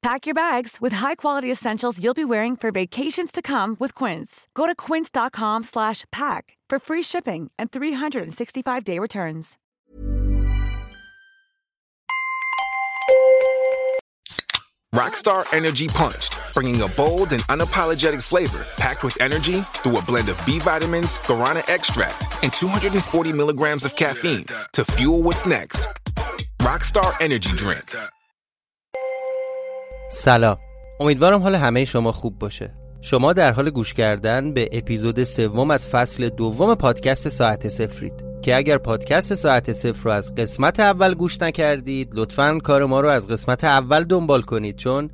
Pack your bags with high-quality essentials you'll be wearing for vacations to come with Quince. Go to quince.com slash pack for free shipping and 365-day returns. Rockstar Energy Punched, bringing a bold and unapologetic flavor packed with energy through a blend of B vitamins, guarana extract, and 240 milligrams of caffeine to fuel what's next. Rockstar Energy Drink. سلام. امیدوارم حال همه شما خوب باشه. شما در حال گوش کردن به اپیزود سوم از فصل دوم پادکست ساعت سفرید که اگر پادکست ساعت صفر رو از قسمت اول گوش نکردید لطفا کار ما رو از قسمت اول دنبال کنید چون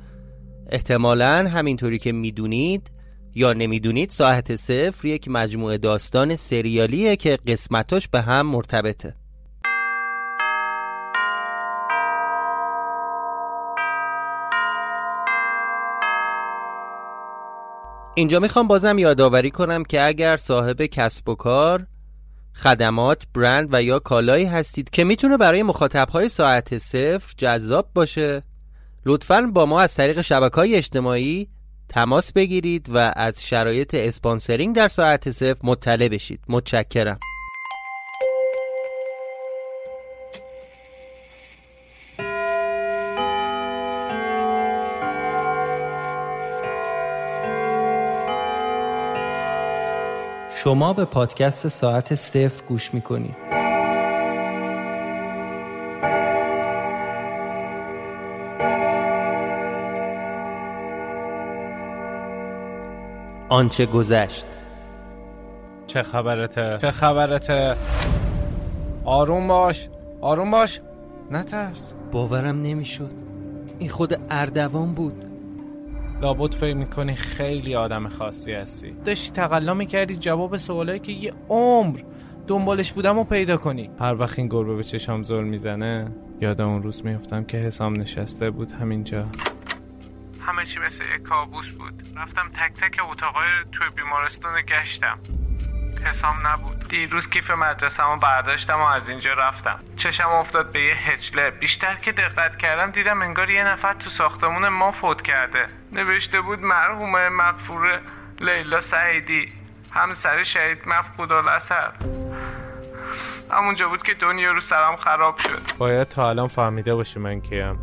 احتمالا همینطوری که می‌دونید یا نمی‌دونید ساعت صفر یک مجموعه داستان سریالیه که قسمتاش به هم مرتبطه. اینجا می‌خوام بازم یادآوری کنم که اگر صاحب کسب و کار خدمات، برند و یا کالایی هستید که می‌تونه برای مخاطبهای ساعت صفر جذاب باشه لطفا با ما از طریق شبکه های اجتماعی تماس بگیرید و از شرایط اسپانسرینگ در ساعت صفر مطلع بشید. متشکرم. شما به پادکست ساعت صفر گوش می‌کنید. آنچه گذشت. چه خبرته چه خبرته آروم باش آروم باش. نترس. باورم نمی‌شد. این خود اردوان بود. لابد فکر می‌کنی خیلی آدم خاصی هستی. داشتی تقلا می‌کردی جواب سوالایی که یه عمر دنبالش بودم و پیدا کنی. هر وقت این گربه به چشام زل می‌زنه یادم اون روز میفتم که حسام نشسته بود همینجا. همه چی مثل یک کابوس بود. رفتم تک تک اتاقای توی بیمارستان گشتم. حسام نبود. دیروز کیف مدرسه‌مو برداشتم و از اینجا رفتم. چشم افتاد به یه هجله. بیشتر که دقت کردم دیدم انگار یه نفر تو ساختمون ما فوت کرده. نوشته بود مرحومه مغفوره لیلا سعیدی همسر شهید مفقود الاثر. همونجا بود که دنیا رو سرم خراب شد. باید تا الان فهمیده باشی من کیم.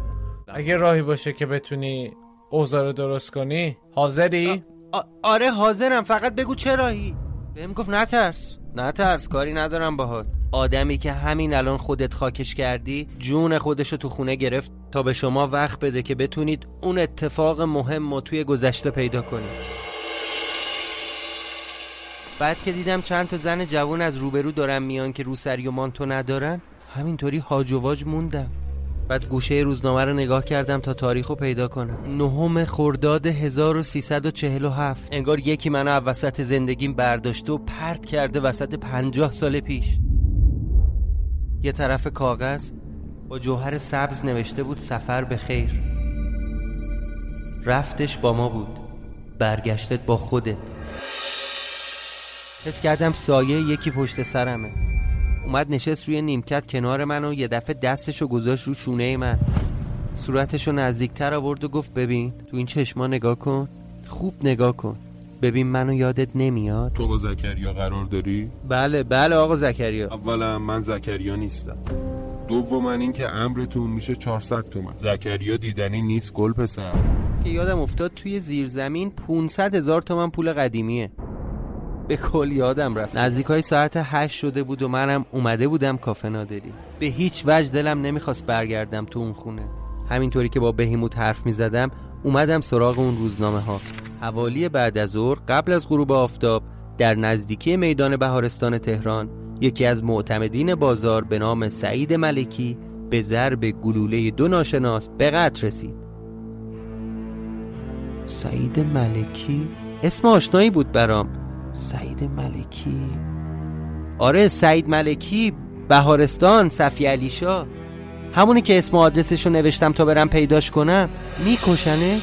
اگه راهی باشه که بتونی اوضاع رو درست کنی حاضری؟ آ- آره حاضرم. فقط بگو چه راهی؟ بهم گفت نترس. نترس کاری ندارم باهات. آدمی که همین الان خودت خاکش کردی جون خودشو تو خونه گرفت تا به شما وقت بده که بتونید اون اتفاق مهم رو توی گذشته پیدا کنید. بعد که دیدم چند تا زن جوان از روبرو دارن میان که روسری و مانتو ندارن همینطوری هاج و واج موندم. بعد گوشه روزنامه رو نگاه کردم تا تاریخ رو پیدا کنم. نهم خرداد 1347 انگار یکی منو از وسط زندگیم برداشته و پرت کرده وسط پنجاه سال پیش. یه طرف کاغذ با جوهر سبز نوشته بود سفر به خیر. رفتش با ما بود. برگشتت با خودت. حس کردم سایه یکی پشت سرمه. اومد نشست روی نیمکت کنار من و یه دفعه دستشو گذاشت رو شونه من. صورتشو نزدیکتر آورد و گفت ببین تو این چشما نگاه کن. خوب نگاه کن. ببین منو یادت نمیاد. تو با زکریا قرار داری؟ بله بله آقا زکریا. اولا من زکریا نیستم. دوم این که امرتون میشه 400 تومن. زکریا دیدنی نیست گل پسر. که یادم افتاد توی زیرزمین 500 هزار تومن پول قدیمیه. به کل یادم رفت. نزدیک های ساعت هشت شده بود و منم اومده بودم کافه نادری. به هیچ وجه دلم نمی‌خواست برگردم تو اون خونه. همینطوری که با بهیموت حرف می‌زدم اومدم سراغ اون روزنامه ها حوالی بعد از ظهر قبل از غروب آفتاب در نزدیکی میدان بهارستان تهران یکی از معتمدین بازار به نام سعید ملکی به ضرب گلوله دو ناشناس به قتل رسید. سعید ملکی؟ اسم آشنایی بود برام. سعید ملکی. آره سعید ملکی بهارستان صفی علیشا همونی که اسم و آدرسش رو نوشتم تا برم پیداش کنم. میکشنش؟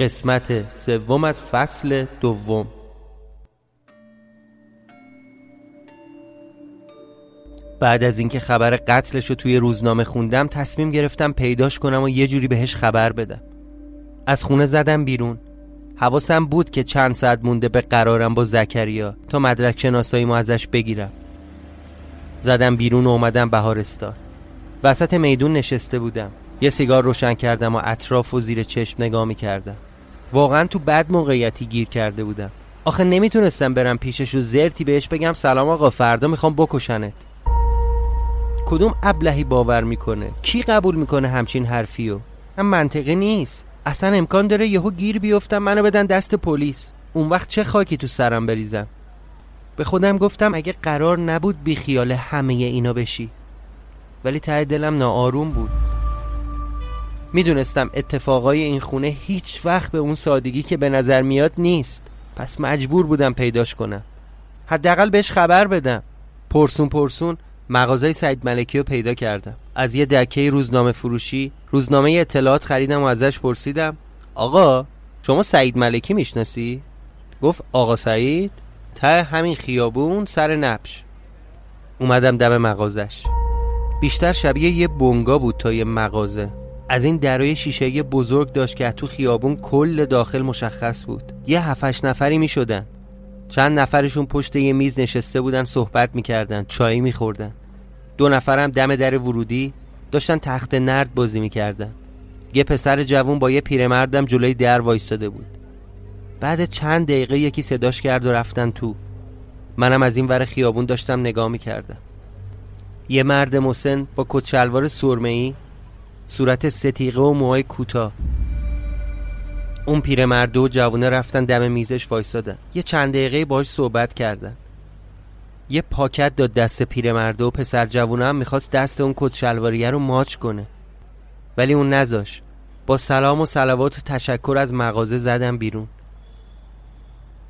قسمت سوم از فصل دوم. بعد از اینکه خبر قتلش رو توی روزنامه خوندم تصمیم گرفتم پیداش کنم و یه جوری بهش خبر بدم. از خونه زدم بیرون. حواسم بود که چند ساعت مونده به قرارم با زکریا تا مدرک شناسایی ما ازش بگیرم. زدم بیرون و اومدم بهارستان. وسط میدون نشسته بودم. یه سیگار روشن کردم و اطراف و زیر چشم نگاه می کردم واقعا تو بد موقعیتی گیر کرده بودم. آخه نمی‌تونستم برم پیشش و زرتی بهش بگم سلام آقا فردا می‌خوام بکشنت. کدوم ابلهی باور می‌کنه؟ کی قبول می‌کنه همچین حرفیو؟ هم منطقی نیست. اصلا امکان داره یهو گیر بیفتم منو بدن دست پلیس. اون وقت چه خاکی تو سرم بریزم؟ به خودم گفتم اگه قرار نبود بی خیال همه اینا بشی. ولی ته دلم ناآروم بود. می‌دونستم اتفاقای این خونه هیچ وقت به اون سادگی که به نظر میاد نیست. پس مجبور بودم پیداش کنم. حداقل بهش خبر بدم. پرسون پرسون مغازه سعید ملکی رو پیدا کردم. از یه دکه روزنامه فروشی روزنامه اطلاعات خریدم و ازش پرسیدم آقا شما سعید ملکی می‌شناسی؟ گفت آقا سعید ته همین خیابون سر نبش. اومدم دم مغازش. بیشتر شبیه یه بونگا بود تا یه مغازه. از این درای شیشه بزرگ داشت که تو خیابون کل داخل مشخص بود. یه هفتش نفری می شدن چند نفرشون پشت یه میز نشسته بودن صحبت می‌کردن چایی میخوردن. دو نفرم دم در ورودی داشتن تخت نرد بازی می‌کردن. یه پسر جوون با یه پیرمردم جلوی در وایستاده بود. بعد چند دقیقه یکی صداش کرد و رفتن تو. منم از این ور خیابون داشتم نگاه می‌کردم. یه مرد مسن با کچلوار سرمه‌ای صورت ستیقه و موهای کوتاه. اون پیرمرد و جوونه رفتن دم میزش وایسادن. یه چند دقیقه باش صحبت کردن. یه پاکت داد دست پیرمرده و پسر جوونه هم می‌خواست دست اون کت شلواریه رو ماچ کنه. ولی اون نذاش. با سلام و سلوات و تشکر از مغازه زدم بیرون.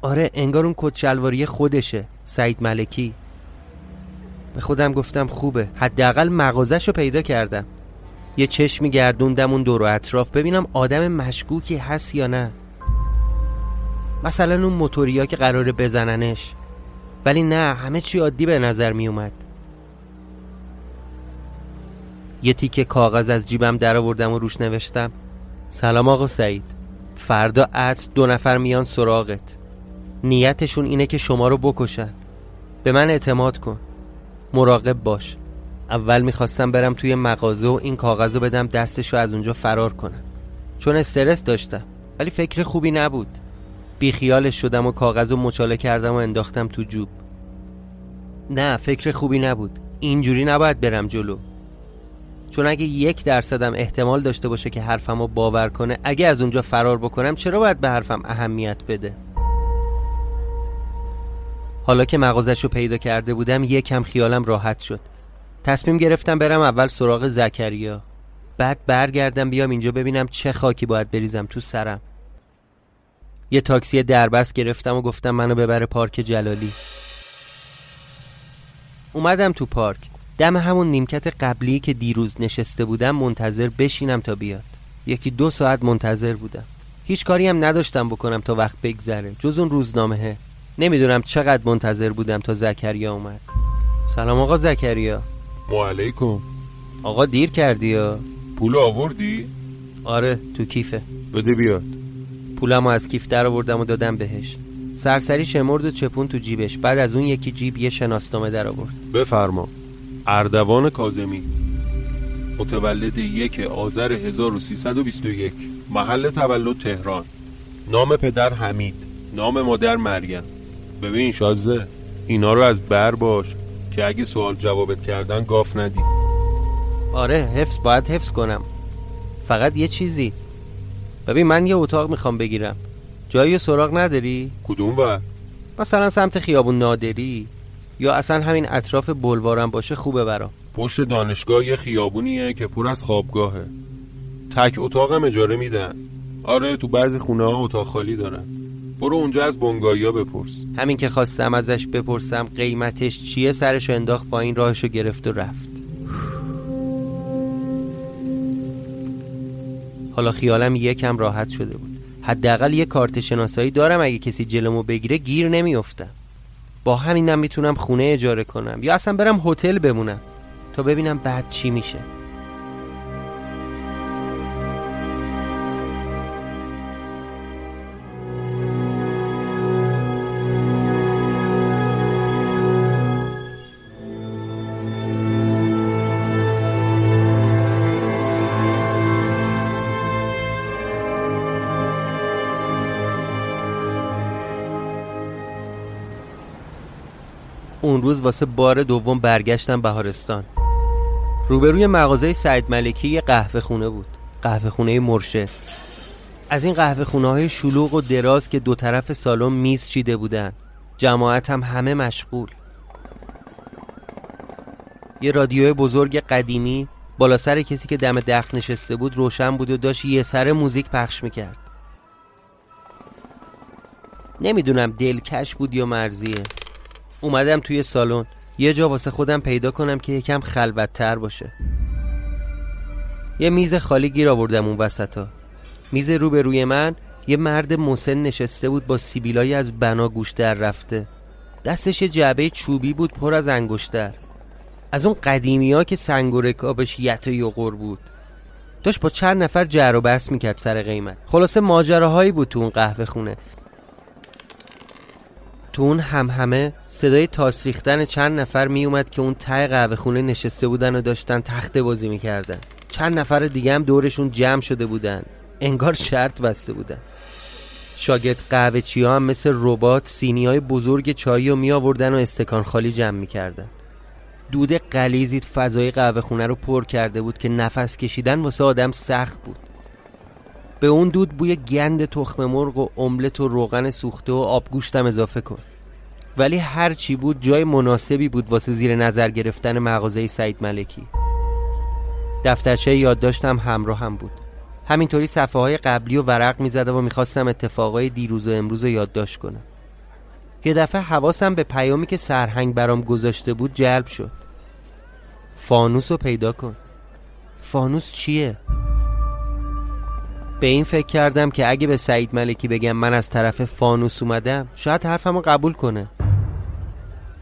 آره انگار اون کت شلواریه خودشه سعید ملکی. به خودم گفتم خوبه. حداقل مغازش رو پیدا کردم. یه چشمی گردوندم اون دور و اطراف. ببینم آدم مشکوکی هست یا نه. مثلا اون موتوریا که قراره بزننش. ولی نه همه چی عادی به نظر می اومد. یه تیکه کاغذ از جیبم در آوردم و روش نوشتم. سلام آقا سعید. فردا عصر دو نفر میان سراغت. نیتشون اینه که شما رو بکشن. به من اعتماد کن. مراقب باش. اول می‌خواستم برم توی مغازه و این کاغذ رو بدم دستش رو از اونجا فرار کنم. چون استرس داشتم. ولی فکر خوبی نبود. بیخیالش شدم و کاغذ رو مچاله کردم و انداختم تو جوب. نه فکر خوبی نبود. اینجوری نباید برم جلو. چون اگه یک درصدم احتمال داشته باشه که حرفم رو باور کنه اگه از اونجا فرار بکنم چرا باید به حرفم اهمیت بده؟ حالا که مغازش رو پیدا کرده بودم یکم خیالم راحت شد. تصمیم گرفتم برم اول سراغ زکریا. بعد برگردم بیام اینجا ببینم چه خاکی باید بریزم تو سرم. یه تاکسی دربست گرفتم و گفتم منو ببره پارک جلالی. اومدم تو پارک. دم همون نیمکت قبلی که دیروز نشسته بودم منتظر بشینم تا بیاد. یکی دو ساعت منتظر بودم. هیچ کاری هم نداشتم بکنم تا وقت بگذره. جز اون روزنامه. نمی‌دونم چقدر منتظر بودم تا زکریا اومد. سلام آقا زکریا. علیکم. آقا دیر کردی یا؟ پول آوردی؟ آره تو کیفه. بده بیاد. پولمو از کیف در آوردم و دادم بهش. سرسری شمرد و چپون تو جیبش. بعد از اون یکی جیب یه شناسنامه در آورد. بفرما. اردوان کازمی متولد یک آذر 1321 محل تولد تهران. نام پدر حمید. نام مادر مریم. ببین شازده اینا رو از بر باش. که اگه سوال جوابت کردن گاف ندی. آره حفظ باید حفظ کنم. فقط یه چیزی. ببین من یه اتاق می‌خوام بگیرم. جایی سراغ نداری؟ کدوم و؟ مثلا سمت خیابون نادری؟ یا اصلا همین اطراف بلوارم باشه خوبه برام. پشت دانشگاه یه خیابونیه که پر از خوابگاهه. تک اتاقم اجاره میدن. آره تو بعضی خونه ها اتاق خالی دارن. برو اونجا از بنگاهی بپرس. همین که خواستم ازش بپرسم قیمتش چیه؟ سرش انداخت این راهشو گرفت و رفت. حالا خیالم یکم راحت شده بود. حداقل یه کارت شناسایی دارم اگه کسی جلومو بگیره گیر نمیافتم. با همینم می‌تونم خونه اجاره کنم یا اصلا برم هتل بمونم تا ببینم بعد چی میشه. اون روز واسه بار دوم برگشتم بهارستان. روبروی مغازه سعید ملکی یه قهوه خونه بود. قهوه خونه مرشد از این قهوه خونه های شلوغ و دراز که دو طرف سالن میز چیده بودن. جماعت هم همه مشغول. یه رادیو بزرگ قدیمی بالا سر کسی که دم دخ نشسته بود روشن بود و داشت یه سر موزیک پخش می‌کرد. نمی‌دونم دلکش بود یا مرزیه. اومدم توی سالن. یه جا واسه خودم پیدا کنم که یکم خلوتتر باشه. یه میز خالی گیر آوردم اون وسطا. میز روبروی من یه مرد مسن نشسته بود با سیبیلای از بنا گوش در رفته. دستش یه جعبه چوبی بود پر از انگشتر. از اون قدیمی ها که سنگ و رکابش یت و بود. داشت با چند نفر جر و بس می‌کرد سر قیمت. خلاصه ماجراهایی بود تو اون قهوه خونه. تو اون هم همه صدای تاس ریختن چند نفر می اومد که اون ته قهوه خونه نشسته بودن و داشتن تخت بازی می‌کردن. چند نفر دیگه هم دورشون جمع شده بودن. انگار شرط بسته بودن. شاگرد قهوه چی هم مثل ربات سینی های بزرگ چایی رو می آوردن و استکان خالی جمع می‌کردن. دود قلیزی فضای قهوه خونه رو پر کرده بود که نفس کشیدن واسه آدم سخت بود. به اون دود بوی گند تخم مرغ و املت و روغن سوخته و آبگوشتم اضافه کن. ولی هر چی بود جای مناسبی بود واسه زیر نظر گرفتن مغازه سعید ملکی. دفترچه یادداشتم همراه هم بود. همینطوری صفحه های قبلی و ورق می‌زدم و می‌خواستم اتفاقای دیروز و امروز یادداشت کنم. یه دفعه حواسم به پیامی که سرهنگ برام گذاشته بود جلب شد. فانوس رو پیدا کن. فانوس چیه؟ به این فکر کردم که اگه به سعید ملکی بگم من از طرف فانوس اومدم شاید حرفمو قبول کنه.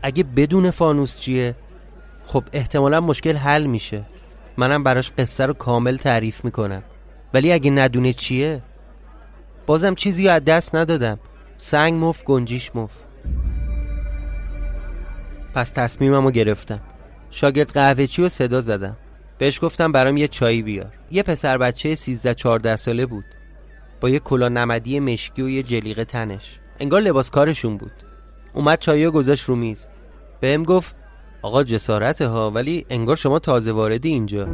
اگه بدون فانوس چیه؟ خب احتمالا مشکل حل میشه. منم براش قصه رو کامل تعریف می‌کنم. ولی اگه ندونه چیه؟ بازم چیزی از دست ندادم. سنگ مف گنجیش مف پس تصمیمم رو گرفتم. شاگرد قهوه چی و صدا زدم. بهش گفتم برام یه چایی بیار. یه پسر بچه 13 14 ساله بود. با یه کلا نمدی مشکی و یه جلیقه تنش. انگار لباس کارشون بود. اومد چایی و گذاشت رو میز. بهم گفت آقا جسارته ها ولی انگار شما تازه واردی اینجا.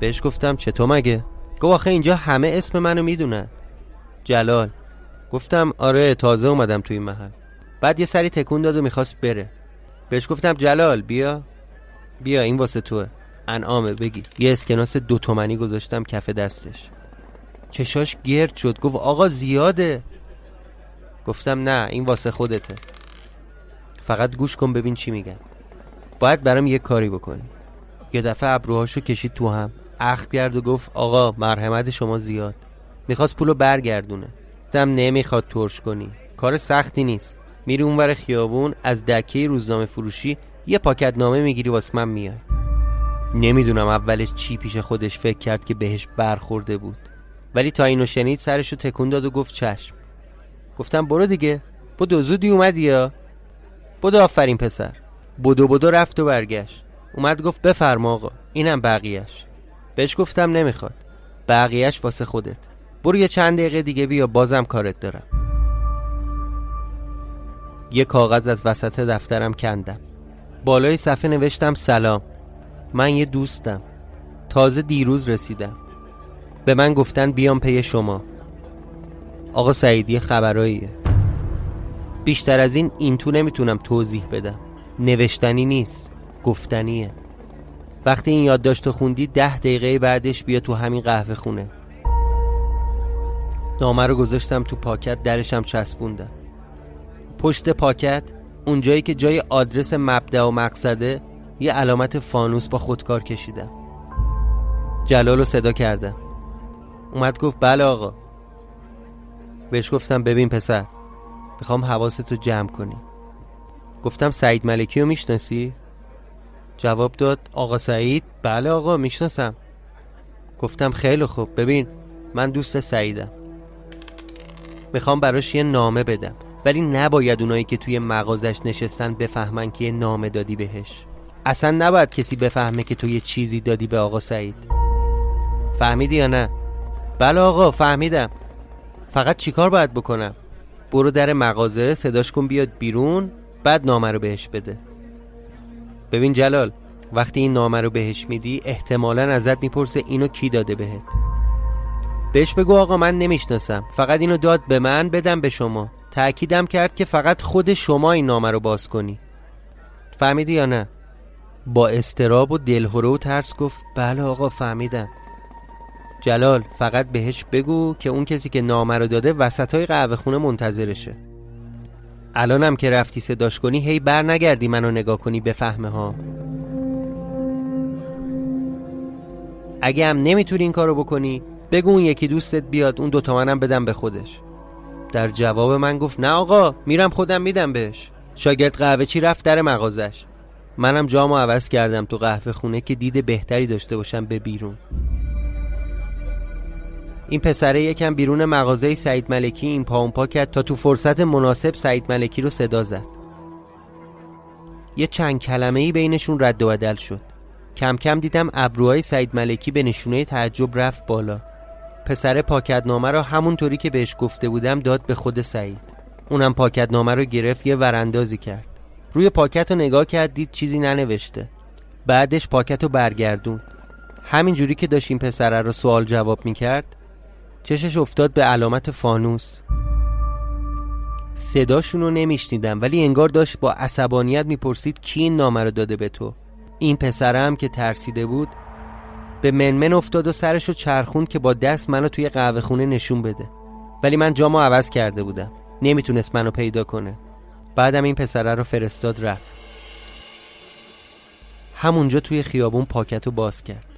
بهش گفتم چطور مگه؟ گفت آخه اینجا همه اسم منو می‌دونن. جلال. گفتم آره تازه اومدم توی این محل. بعد یه سری تکون داد و می‌خواست بره. بهش گفتم جلال بیا. بیا این واسه توه. انعامه بگی. یه اسکناس دو تومنی گذاشتم کف دستش. چشاش گرد شد. گفت آقا زیاده. گفتم نه این واسه خودته. فقط گوش کن ببین چی میگم. باید برام یه کاری بکنی. یه دفعه ابروهاشو کشید تو هم. اخ کرد و گفت آقا مرحمت شما زیاد. می‌خواست پولو برگردونه. گفتم نمی‌خواد ترش کنی. کار سختی نیست. میری اونور خیابون از دکه روزنامه فروشی یه پاکت نامه می‌گیری واسه من میای. نمی‌دونم اولش چی پیش خودش فکر کرد که بهش برخورده بود. ولی تا اینو شنید سرشو تکون داد و گفت چشم. گفتم برو دیگه. بدو زودی اومدی یا؟ بدو آفرین پسر. بدو بدو رفت و برگشت. اومد گفت بفرما آقا اینم بقیهش بهش گفتم نمی‌خواد. بقیهش واسه خودت. برو یه چند دقیقه دیگه بیا بازم کارت دارم. یه کاغذ از وسط دفترم کندم. بالای صفحه نوشتم سلام. من یه دوستم. تازه دیروز رسیدم. به من گفتن بیام پی شما. آقا سعیدی خبراییه بیشتر از این این تو نمی‌تونم توضیح بدم. نوشتنی نیست گفتنیه. وقتی این یادداشت خوندی ده دقیقه بعدش بیا تو همین قهوه خونه. نامه رو گذاشتم تو پاکت درشم چسبوندم. پشت پاکت اونجایی که جای آدرس مبدع و مقصده یه علامت فانوس با خودکار کشیدم. جلال رو صدا کردم. اومد گفت بله آقا. بهش گفتم ببین پسر می‌خوام حواستو جمع کنی. گفتم سعید ملکی رو می‌شناسی؟ جواب داد آقا سعید؟ بله آقا می‌شناسم. گفتم خیلی خوب ببین من دوست سعیدم. می‌خوام براش یه نامه بدم ولی نباید اونایی که توی مغازش نشستن بفهمن که یه نامه دادی بهش. اصلا نباید کسی بفهمه که تو یه چیزی دادی به آقا سعید. فهمیدی یا نه؟ بله آقا فهمیدم. فقط چیکار باید بکنم؟ برو در مغازه صداش کن بیاد بیرون بعد نامه رو بهش بده. ببین جلال وقتی این نامه رو بهش میدی احتمالا ازت می‌پرسه اینو کی داده بهت. بهش بگو آقا من نمی‌شناسم. فقط اینو داد به من بدم به شما. تأکیدم کرد که فقط خود شما این نامه رو باز کنی. فهمیدی یا نه؟ با استراب و دلهوره و ترس گفت بله آقا فهمیدم. جلال فقط بهش بگو که اون کسی که نامه رو داده وسط های قهوه خونه منتظرشه. الانم که رفتی صداش کنی هی بر نگردی منو نگاه کنی بفهمه ها اگه هم نمی‌تونی این کارو بکنی بگو اون یکی دوستت بیاد اون دوتا منم بدم به خودش. در جواب من گفت نه آقا میرم خودم میدم بهش. شاگرد قهوه چی رفت در مغازش. منم جامو عوض کردم تو قهوه خونه که دید بهتری داشته باشم به بیرون. این پسره یکم بیرون مغازه سعید ملکی این پا پا کرد تا تو فرصت مناسب سعید ملکی رو صدا زد. یه چند کلمه ای بینشون رد و بدل شد. کم کم دیدم ابروهای سعید ملکی به نشونه تعجب رفت بالا. پسر پاکتنامه رو همونطوری که بهش گفته بودم داد به خود سعید. اونم پاکتنامه رو گرفت یه وراندازی کرد. روی پاکت رو نگاه کرد دید چیزی ننوشته. بعدش پاکت رو برگردون همینجوری که داشت این پسره رو سوال جواب می‌کرد چشش افتاد به علامت فانوس. صداشون رو نمیشنیدم ولی انگار داشت با عصبانیت می‌پرسید کی این نامه رو داده به تو. این پسره هم که ترسیده بود به منمن افتاد و سرشو چرخوند که با دست منو توی قهوه خونه نشون بده. ولی من جامو عوض کرده بودم. نمی‌تونست منو پیدا کنه. بعدم این پسره رو فرستاد رفت. همونجا توی خیابون پاکت رو باز کرد.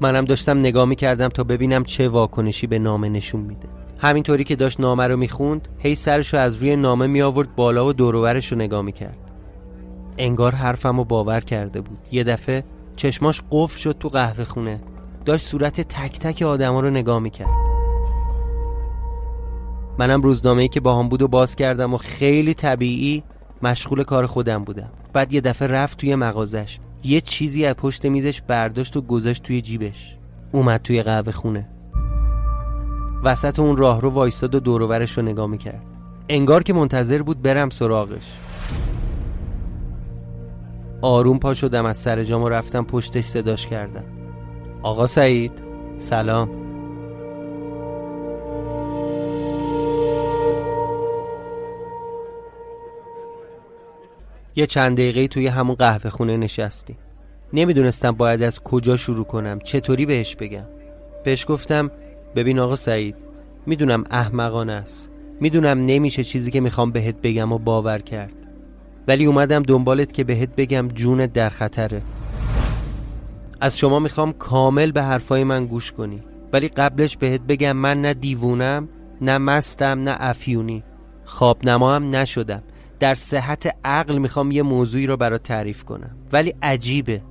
منم داشتم نگاه می‌کردم تا ببینم چه واکنشی به نامه نشون میده. همینطوری که داشت نامه رو می‌خوند هی سرش رو از روی نامه می آورد بالا و دوروورش رو نگاه می‌کرد. انگار حرفم رو باور کرده بود. یه دفعه چشماش قفل شد تو قهوه خونه. داشت صورت تک تک آدما رو نگاه می‌کرد. منم روزنامه که با هم بود و باز کردم و خیلی طبیعی مشغول کار خودم بودم. بعد یه دفعه رفت توی مغازش. یه چیزی از پشت میزش برداشت و گذاشت توی جیبش. اومد توی قهوه خونه. وسط اون راه رو وایستاد و دوروورش رو نگاه می‌کرد. انگار که منتظر بود برم سراغش. آروم پا شدم از سر جام و رفتم پشتش صداش کردم. آقا سعید سلام. یه چند دقیقه توی همون قهوه خونه نشستیم. نمی‌دونستم باید از کجا شروع کنم. چطوری بهش بگم؟ بهش گفتم ببین آقا سعید می‌دونم احمقانه است. می‌دونم نمیشه چیزی که می‌خوام بهت بگم و باور کرد. ولی اومدم دنبالت که بهت بگم جونت در خطره. از شما می‌خوام کامل به حرفای من گوش کنی. ولی قبلش بهت بگم من نه دیوونم نه مستم نه افیونی. خواب نما نشدم. در صحت عقل می‌خوام یه موضوعی رو برات تعریف کنم. ولی عجیبه.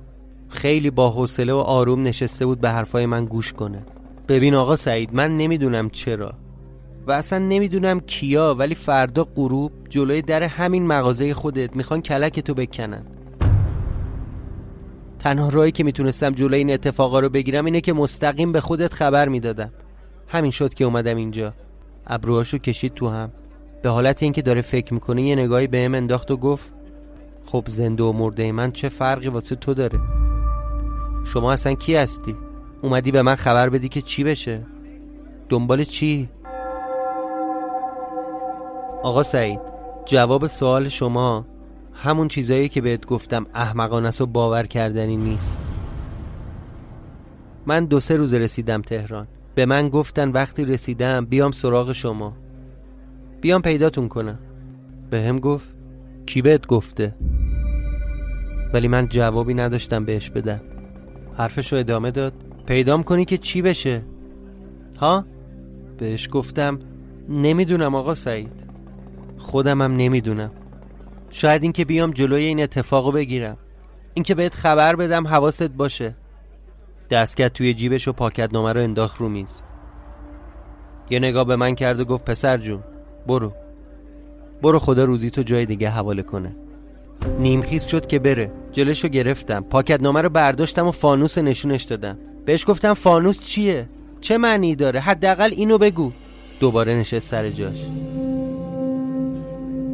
خیلی با حوصله و آروم نشسته بود به حرفای من گوش کنه. ببین آقا سعید من نمی‌دونم چرا. و اصلا نمی‌دونم کیا ولی فردا غروب جلوی در همین مغازه خودت می‌خوان کلک تو بکنن. تنها راهی که می‌تونستم جلوی این اتفاقا رو بگیرم اینه که مستقیم به خودت خبر می‌دادم. همین شد که اومدم اینجا. ابروهاشو کشید تو هم. به حالت اینکه داره فکر می‌کنه یه نگاهی بهم انداخت و گفت خب زنده و مرده من چه فرقی واسه تو داره؟ شما اصلا کی هستی؟ اومدی به من خبر بدی که چی بشه؟ دنبال چی؟ آقا سعید جواب سوال شما همون چیزایی که بهت گفتم احمقانه و باور کردنی نیست. من دو سه روز رسیدم تهران. به من گفتن وقتی رسیدم بیام سراغ شما. بیام پیداتون کنم. به هم گفت کی بهت گفته؟ ولی من جوابی نداشتم بهش بدم. حرفشو ادامه داد. پیدام کنی که چی بشه؟ ها؟ بهش گفتم نمی‌دونم آقا سعید. خودمم نمی‌دونم. شاید اینکه بیام جلوی این اتفاقو بگیرم. اینکه بهت خبر بدم حواست باشه. دستگت توی جیبش و پاکت نامه رو انداخت رو میز. یه نگاه به من کرد و گفت پسر جون برو. برو خدا روزی تو جای دیگه حواله کنه. نیمخیز شد که بره. جلشو گرفتم. پاکت نامه رو برداشتم و فانوس نشونش دادم. بهش گفتم فانوس چیه؟ چه معنی داره؟ حداقل اینو بگو. دوباره نشست سر جاش.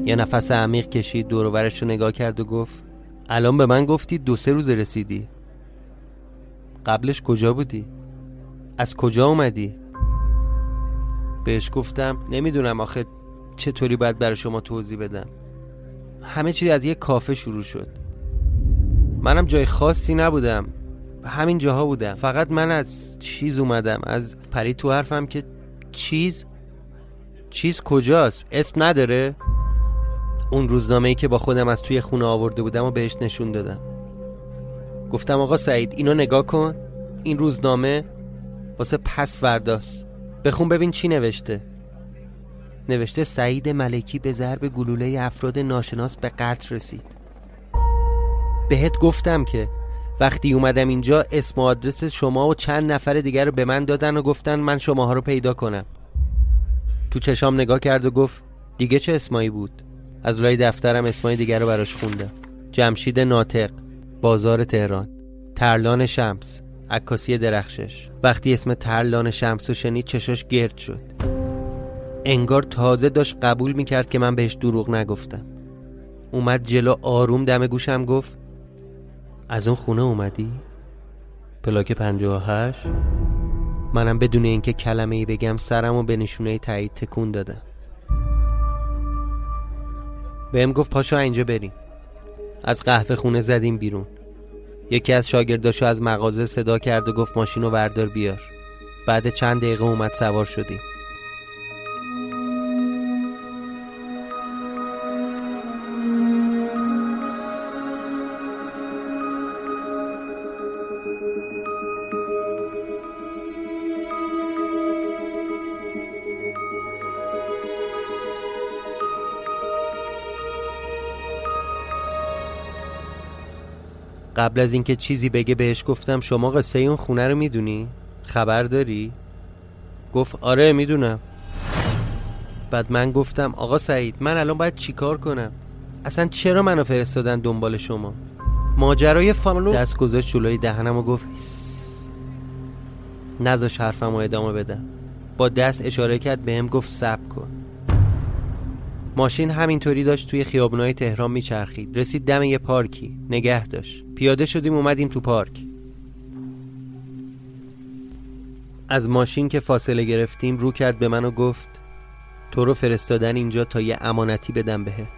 یه نفس عمیق کشید دور رو نگاه کرد و گفت الان به من گفتی دو سه روز رسیدی. قبلش کجا بودی؟ از کجا اومدی؟ بهش گفتم نمی‌دونم آخه چطوری باید برای شما توضیح بدم؟ همه چیز از یه کافه شروع شد. منم جای خاصی نبودم. همین جاها بودم. فقط من از چیز اومدم. از پری تو حرفم که چیز؟ چیز کجاست؟ اسم نداره؟ اون روزنامه ای که با خودم از توی خونه آورده بودم و بهش نشون دادم. گفتم آقا سعید اینو نگاه کن. این روزنامه واسه پس فرداست بخون ببین چی نوشته. نوشته سعید ملکی به ضرب گلوله افراد ناشناس به قتل رسید. بهت گفتم که وقتی اومدم اینجا اسم و آدرس شما و چند نفر دیگر رو به من دادن و گفتن من شماها رو پیدا کنم. تو چشام نگاه کرد و گفت دیگه چه اسمایی بود؟ از لای دفترم اسمای دیگر رو براش خوندم. جمشید ناطق بازار تهران ترلان شمس عکاسی درخشش. وقتی اسم ترلان شمس رو شنید چشاش گرد شد. انگار تازه داشت قبول می‌کرد که من بهش دروغ نگفتم. اومد جلو آروم دم گوشم گفت از اون خونه اومدی؟ پلاک هشت؟ منم بدون اینکه کلمه ای بگم سرم و به نشونه تایید تکون دادم. بهم گفت پاشا اینجا بریم. از قهوه خونه زدیم بیرون. یکی از شاگرداشو از مغازه صدا کرد و گفت ماشین رو وردار بیار. بعد چند دقیقه اومد سوار شدیم. قبل از اینکه چیزی بگه بهش گفتم شما قصه اون خونه رو می‌دونی؟ خبر داری؟ گفت آره می‌دونم. بعد من گفتم آقا سعید من الان باید چیکار کنم؟ اصلا چرا منو فرستادن دنبال شما؟ ماجرای فانو دست گذاشت جلوی دهنم و گفت نزاش حرفم رو ادامه بدم با دست اشاره کرد بهم گفت سب کن. ماشین همینطوری داشت توی خیابونای تهران میچرخید رسید دم یه پارکی نگه داشت پیاده شدیم اومدیم تو پارک از ماشین که فاصله گرفتیم رو کرد به من و گفت تو رو فرستادن اینجا تا یه امانتی بدم بهت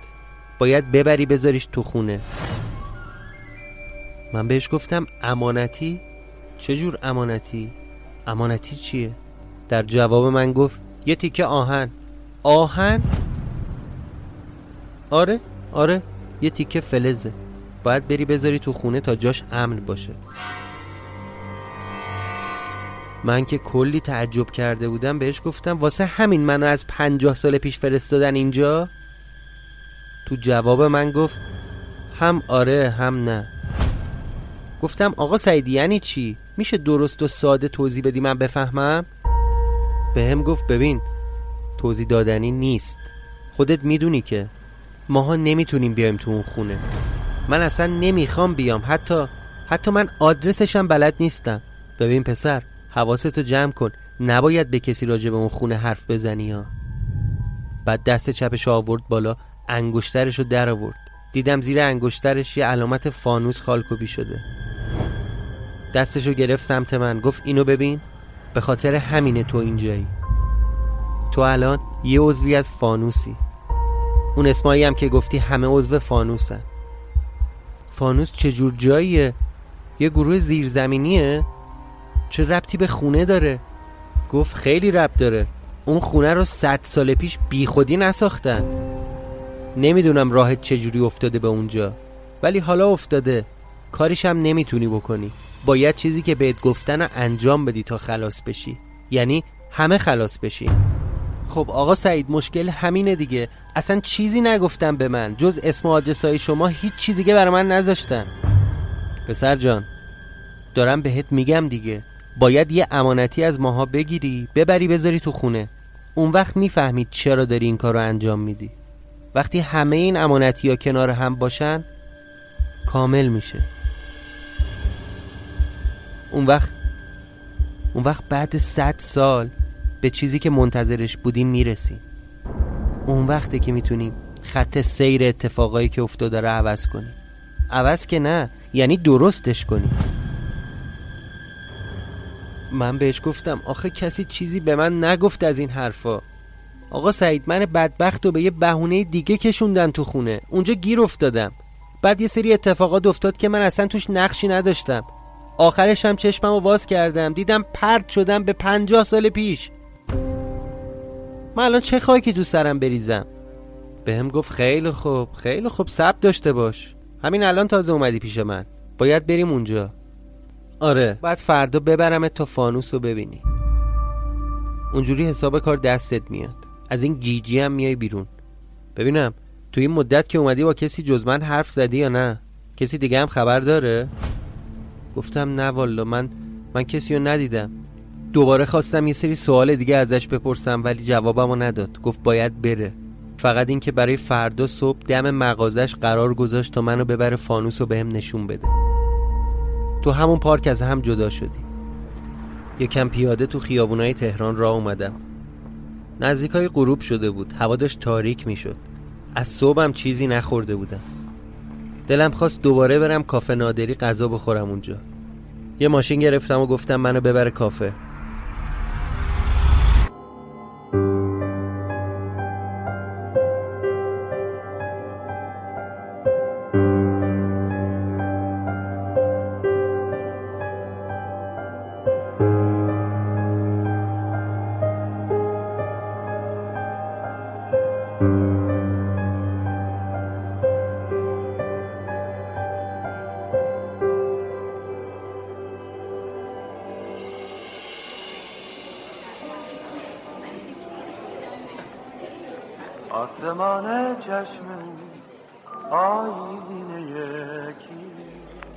باید ببری بذاریش تو خونه من بهش گفتم امانتی؟ چجور امانتی؟ امانتی چیه؟ در جواب من گفت یه تیکه آهن آهن؟ آره آره یه تیکه فلزه. باید بری بذاری تو خونه تا جاش امن باشه. من که کلی تعجب کرده بودم بهش گفتم واسه همین منو از پنجاه سال پیش فرستادن اینجا؟ تو جواب من گفت هم آره هم نه. گفتم آقا سعیدی یعنی چی؟ میشه درست و ساده توضیح بدی من بفهمم؟ به هم گفت ببین توضیح دادنی نیست. خودت می‌دونی که ماها نمی‌تونیم بیایم تو اون خونه. من اصلا نمی‌خوام بیام. حتی حتی من آدرسشم بلد نیستم. ببین پسر حواستو جمع کن. نباید به کسی راجع به اون خونه حرف بزنی ها. بعد دست چپش آورد بالا انگشترش رو در آورد. دیدم زیر انگشترش یه علامت فانوس خالکوبی شده. دستشو گرفت سمت من. گفت اینو ببین. به خاطر همینه تو اینجایی. تو الان یه عضوی از فانوسی. اون اسمایی هم که گفتی همه عضو فانوسن. فانوس چجور جاییه؟ یه گروه زیرزمینیه. چه ربطی به خونه داره؟ گفت خیلی ربط داره. اون خونه رو صد سال پیش بیخودی نساختن. نمی‌دونم راهت چجوری افتاده به اونجا. ولی حالا افتاده. کاریش هم نمی‌تونی بکنی. باید چیزی که بهت گفتن انجام بدی تا خلاص بشی. یعنی همه خلاص بشی. خب آقا سعید مشکل همینه دیگه. اصلا چیزی نگفتم به من. جز اسم و آدرسای شما هیچ دیگه برای من نذاشتن. پسر جان دارم بهت میگم دیگه. باید یه امانتی از ماها بگیری ببری بذاری تو خونه. اون وقت می‌فهمید چرا داری این کار رو انجام میدی. وقتی همه این امانتی ها کنار هم باشن کامل میشه. اون وقت اون وقت بعد صد سال به چیزی که منتظرش بودیم می‌رسیم. اون وقته که می‌تونیم خط سیر اتفاقایی که افتاده رو عوض کنیم. عوض که نه یعنی درستش کنیم. من بهش گفتم آخه کسی چیزی به من نگفت از این حرفا. آقا سعید من بدبخت و به یه بهونه دیگه کشوندن تو خونه. اونجا گیر افتادم. بعد یه سری اتفاقات افتاد که من اصلا توش نقشی نداشتم. آخرش هم چشمم رو باز کردم. دیدم پرد شدم به پنجاه سال پیش. من الان چه خاکی تو سرم بریزم؟ به هم گفت خیلی خوب خیلی خوب سب داشته باش. همین الان تازه اومدی پیش من. باید بریم اونجا. آره. بعد فردا ببرم تا فانوس رو ببینی. اونجوری حساب کار دستت میاد. از این گیجی هم میای بیرون. ببینم تو این مدت که اومدی با کسی جز من حرف زدی یا نه؟ کسی دیگه هم خبر داره؟ گفتم نه والا من من کسی رو ندیدم. دوباره خواستم یه سری سوال دیگه ازش بپرسم ولی جوابمو نداد. گفت باید بره. فقط اینکه برای فردا صبح دم مغازش قرار گذاشت تا منو ببره فانوس رو بهم نشون بده. تو همون پارک از هم جدا شدیم. یکم پیاده تو خیابونای تهران راه اومدم. نزدیکای غروب شده بود. هوا داشت تاریک می‌شد. از صبحم چیزی نخورده بودم. دلم خواست دوباره برم کافه نادری غذا بخورم اونجا. یه ماشین گرفتم و گفتم منو ببره کافه.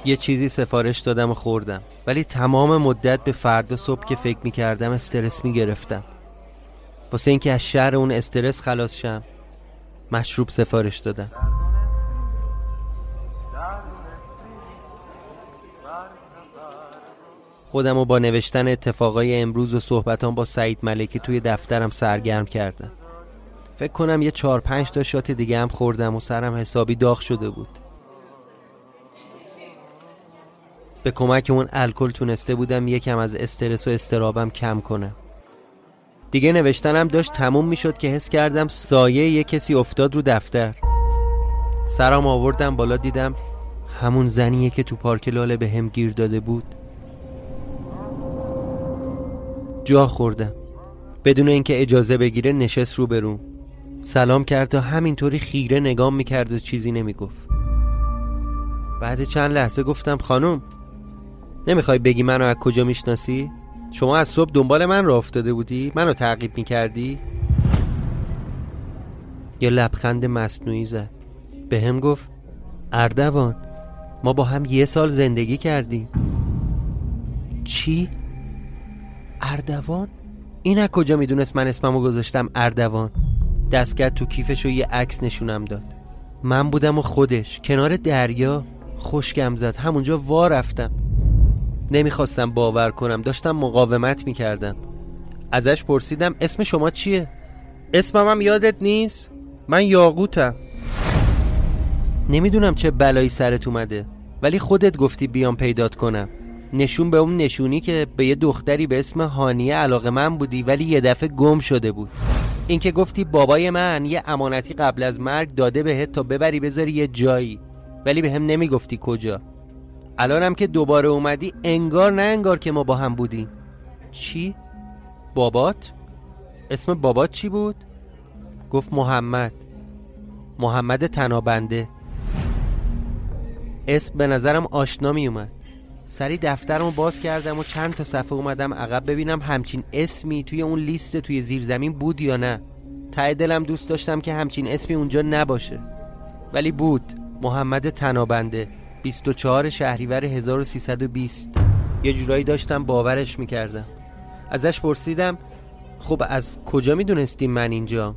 یه چیزی سفارش دادم و خوردم. ولی تمام مدت به فردا صبح که فکر می‌کردم استرس می‌گرفتم. واسه اینکه از شهر اون استرس خلاص شم مشروب سفارش دادم. خودم رو با نوشتن اتفاقای امروز و صحبتان با سعید ملکی توی دفترم سرگرم کردم. فکر کنم یه چهار پنج تا شات دیگه هم خوردم و سرم حسابی داغ شده بود. به کمک اون الکل تونسته بودم یکم از استرس و استرابم کم کنم. دیگه نوشتنم داشت تموم می‌شد که حس کردم سایه یه کسی افتاد رو دفتر. سرم آوردم بالا دیدم همون زنیه که تو پارک لاله به هم گیر داده بود. جا خوردم. بدون اینکه اجازه بگیره نشست رو برون سلام کرد تا همینطوری خیره نگام می‌کرد و چیزی نمی‌گفت بعد چند لحظه گفتم خانم نمی‌خوای بگی منو از کجا می‌شناسی؟ شما از صبح دنبال من را افتاده بودی؟ منو تعقیب می‌کردی؟ یه لبخند مصنوعی زد به هم گفت اردوان ما با هم یه سال زندگی کردیم چی؟ اردوان؟ این از کجا می‌دونست من اسممو گذاشتم اردوان دستگرد تو کیفش و یه عکس نشونم داد. من بودم و خودش. کنار دریا خوشگم زد. همونجا وا رفتم. نمی‌خواستم باور کنم. داشتم مقاومت می‌کردم. ازش پرسیدم اسم شما چیه؟ اسمم هم یادت نیست؟ من یاقوتم. نمی‌دونم چه بلایی سرت اومده ولی خودت گفتی بیام پیدات کنم. نشون به اون نشونی که به یه دختری به اسم هانیه علاقه من بودی ولی یه دفعه گم شده بود. اینکه گفتی بابای من یه امانتی قبل از مرگ داده بهت تا ببری بذاری یه جایی ولی به هم نمی‌گفتی کجا الانم که دوباره اومدی انگار نه انگار که ما با هم بودیم چی؟ بابات؟ اسم بابات چی بود؟ گفت محمد محمد تنابنده اسم به نظرم آشنا می اومد سری دفترمو باز کردم و چند تا صفحه اومدم عقب ببینم همچین اسمی توی اون لیست توی زیرزمین بود یا نه. ته دلم دوست داشتم که همچین اسمی اونجا نباشه. ولی بود. محمد تنابنده 24 شهریور 1320 یه جورایی داشتم باورش می‌کردم. ازش پرسیدم خب از کجا می‌دونستی من اینجا؟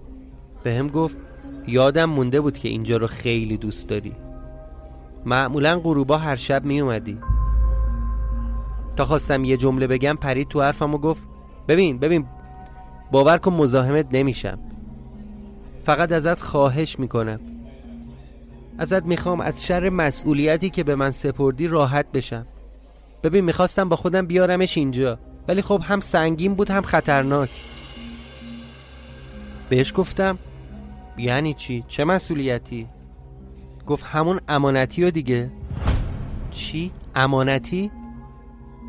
به هم گفت یادم مونده بود که اینجا رو خیلی دوست داری. معمولا غروبا هر شب میومدی تا خواستم یه جمله بگم پرید تو حرفم و گفت ببین ببین باور کن مزاحمت نمیشم فقط ازت خواهش می‌کنم ازت می‌خوام از شر مسئولیتی که به من سپردی راحت بشم ببین می‌خواستم با خودم بیارمش اینجا ولی خب هم سنگین بود هم خطرناک بهش گفتم یعنی چی؟ چه مسئولیتی؟ گفت همون امانتی و دیگه چی؟ امانتی؟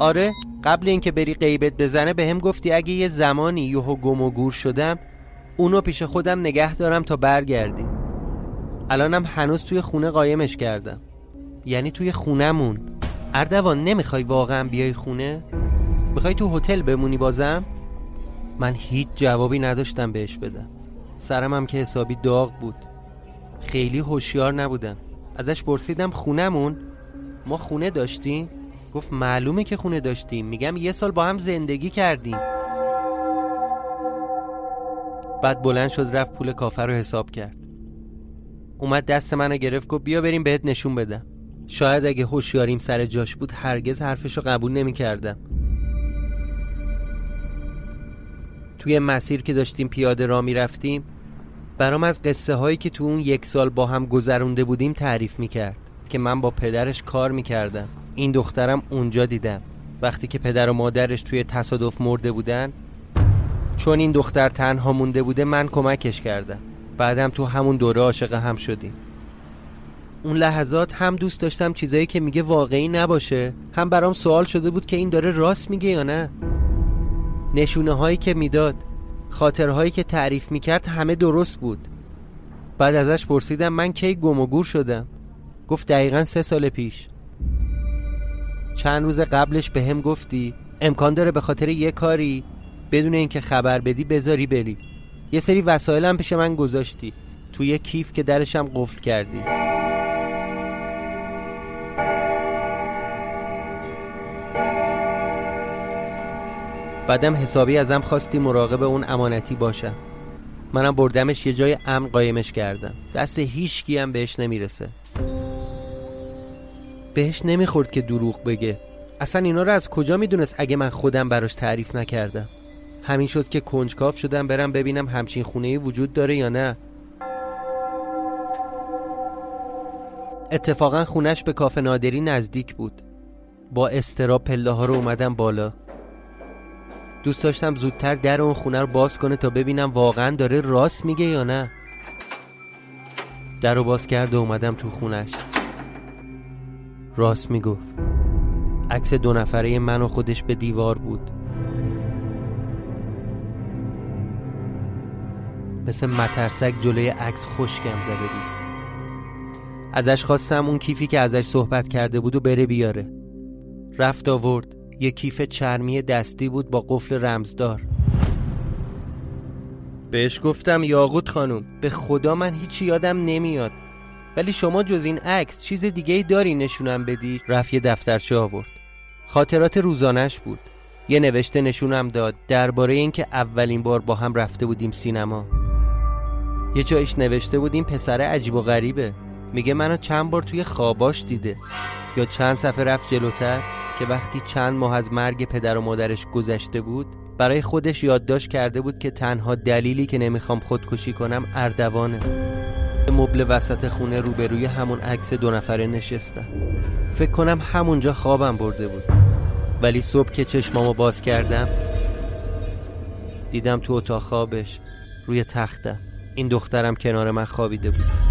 آره قبل اینکه بری غیبت بزنه به هم گفتی اگه یه زمانی یهو گم و گور شدم اونو پیش خودم نگه دارم تا برگردی. الانم هنوز توی خونه قایمش کردم. یعنی توی خونمون اردوان نمی‌خوای واقعا بیای خونه؟ می‌خوای تو هتل بمونی بازم؟ من هیچ جوابی نداشتم بهش بدم. سرم هم که حسابی داغ بود. خیلی هوشیار نبودم. ازش پرسیدم خونمون ما خونه داشتیم؟ گفت معلومه که خونه داشتیم. میگم یه سال با هم زندگی کردیم. بعد بلند شد رفت پول کافر رو حساب کرد. اومد دست منو گرفت گفت بیا بریم بهت نشون بدم. شاید اگه هوشیاریم سر جاش بود هرگز حرفشو قبول نمی کردم توی مسیر که داشتیم پیاده را می رفتیم برام از قصه هایی که تو اون یک سال با هم گذرونده بودیم تعریف می کرد که من با پدرش کار می کردم این دخترم اونجا دیدم. وقتی که پدر و مادرش توی تصادف مرده بودن چون این دختر تنها مونده بوده من کمکش کردم. بعدم تو همون دوره عاشق هم شدیم. اون لحظات هم دوست داشتم چیزایی که میگه واقعی نباشه. هم برام سوال شده بود که این داره راست میگه یا نه. نشونه هایی که می‌داد خاطرهایی که تعریف می‌کرد همه درست بود. بعد ازش پرسیدم من کی گم و گور شدم؟ گفت دقیقا سه سال پیش. چند روز قبلش به هم گفتی امکان داره به خاطر یه کاری بدون اینکه خبر بدی بذاری بری. یه سری وسایلم پیش من گذاشتی. توی یه کیف که درشم قفل کردی. بعدم حسابی ازم خواستی مراقب اون امانتی باشم. منم بردمش یه جای امن قایمش کردم. دست هیچکی هم بهش نمی‌رسه. بهش نمی‌خورد که دروغ بگه. اصلا اینا رو از کجا می‌دونست اگه من خودم براش تعریف نکردم؟ همین شد که کنجکاف شدم برم ببینم همچین خونه وجود داره یا نه. اتفاقا خونش به کافه نادری نزدیک بود. با استرا پله ها رو اومدم بالا. دوست داشتم زودتر در اون خونه رو باز کنه تا ببینم واقعا داره راست میگه یا نه. در رو باز کرد و اومدم تو خونش. راست می‌گفت. عکس دو نفره من و خودش به دیوار بود. مثل مترسک جلوی عکس خشکم زده بود. ازش خواستم اون کیفی که ازش صحبت کرده بود و بره بیاره. رفت آورد. یه کیف چرمی دستی بود با قفل رمزدار. بهش گفتم یاقوت خانم. به خدا من هیچی یادم نمیاد. ولی شما جز این عکس چیز دیگه ای داری نشونم بدی؟ رفت یه دفترچه آورد. خاطرات روزانش بود. یه نوشته نشونم داد درباره اینکه اولین بار با هم رفته بودیم سینما. یه جایش نوشته بودیم پسر عجیب و غریبه. میگه منو چند بار توی خواباش دیده. یا چند صفحه رفت جلوتر که وقتی چند ماه از مرگ پدر و مادرش گذشته بود برای خودش یادداشت کرده بود که تنها دلیلی که نمی‌خوام خودکشی کنم اردوانه. مبل وسط خونه روبروی همون عکس دو نفره نشستم فکر کنم همونجا خوابم برده بود. ولی صبح که چشمامو باز کردم دیدم تو اتاق خوابش روی تختم. این دخترم کنار من خوابیده بود.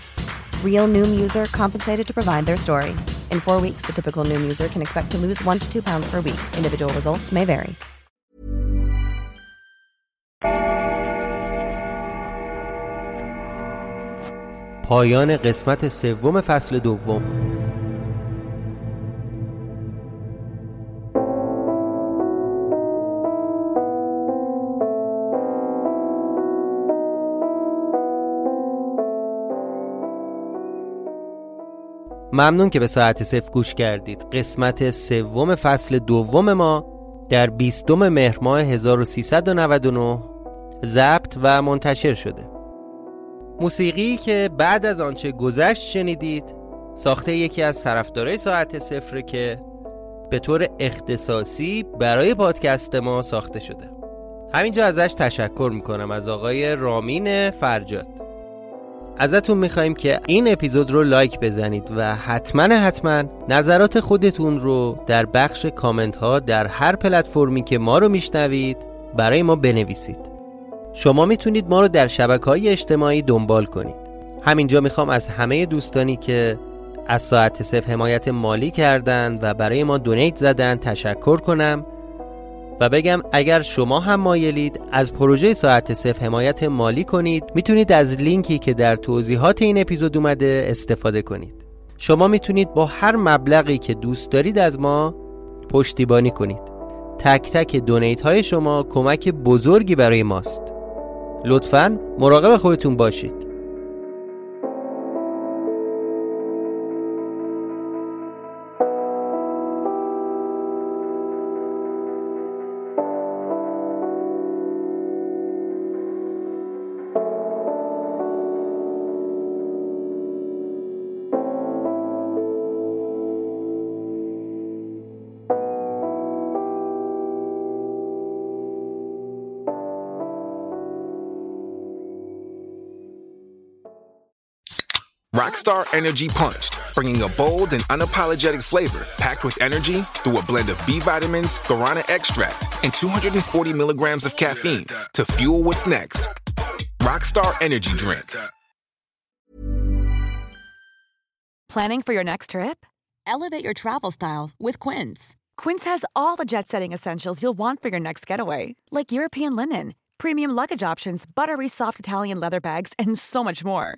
Real Noom user compensated to provide their story. In four weeks, the typical Noom user can expect to lose one to two pounds per week. Individual results may vary. پایان قسمت سوم فصل دوم ممنون که به ساعت صفر گوش کردید. قسمت سوم فصل دوم ما در 20 مهر ماه 1399 ضبط و منتشر شده. موسیقی که بعد از آنچه گذشت شنیدید ساخته یکی از طرفدارای ساعت صفر که به طور اختصاصی برای پادکست ما ساخته شده. همینجا ازش تشکر می‌کنم از آقای رامین فرجاد. ازتون می‌خوایم که این اپیزود رو لایک بزنید و حتما حتما نظرات خودتون رو در بخش کامنت ها در هر پلتفرمی که ما رو میشنوید برای ما بنویسید. شما می‌تونید ما رو در شبکه های اجتماعی دنبال کنید. همینجا می‌خوام از همه دوستانی که از ساعت صف حمایت مالی کردند و برای ما دونیت زدن تشکر کنم. و بگم اگر شما هم مایلید از پروژه ساعت صف حمایت مالی کنید می‌تونید از لینکی که در توضیحات این اپیزود اومده استفاده کنید. شما می‌تونید با هر مبلغی که دوست دارید از ما پشتیبانی کنید. تک تک دونیت های شما کمک بزرگی برای ماست. لطفا مراقب خودتون باشید. Rockstar Energy Punched, bringing a bold and unapologetic flavor packed with energy through a blend of B vitamins, guarana extract, and 240 milligrams of caffeine to fuel what's next. Rockstar Energy Drink. Planning for your next trip? Elevate your travel style with Quince. Quince has all the jet setting essentials you'll want for your next getaway, like European linen, premium luggage options, buttery soft Italian leather bags, and so much more.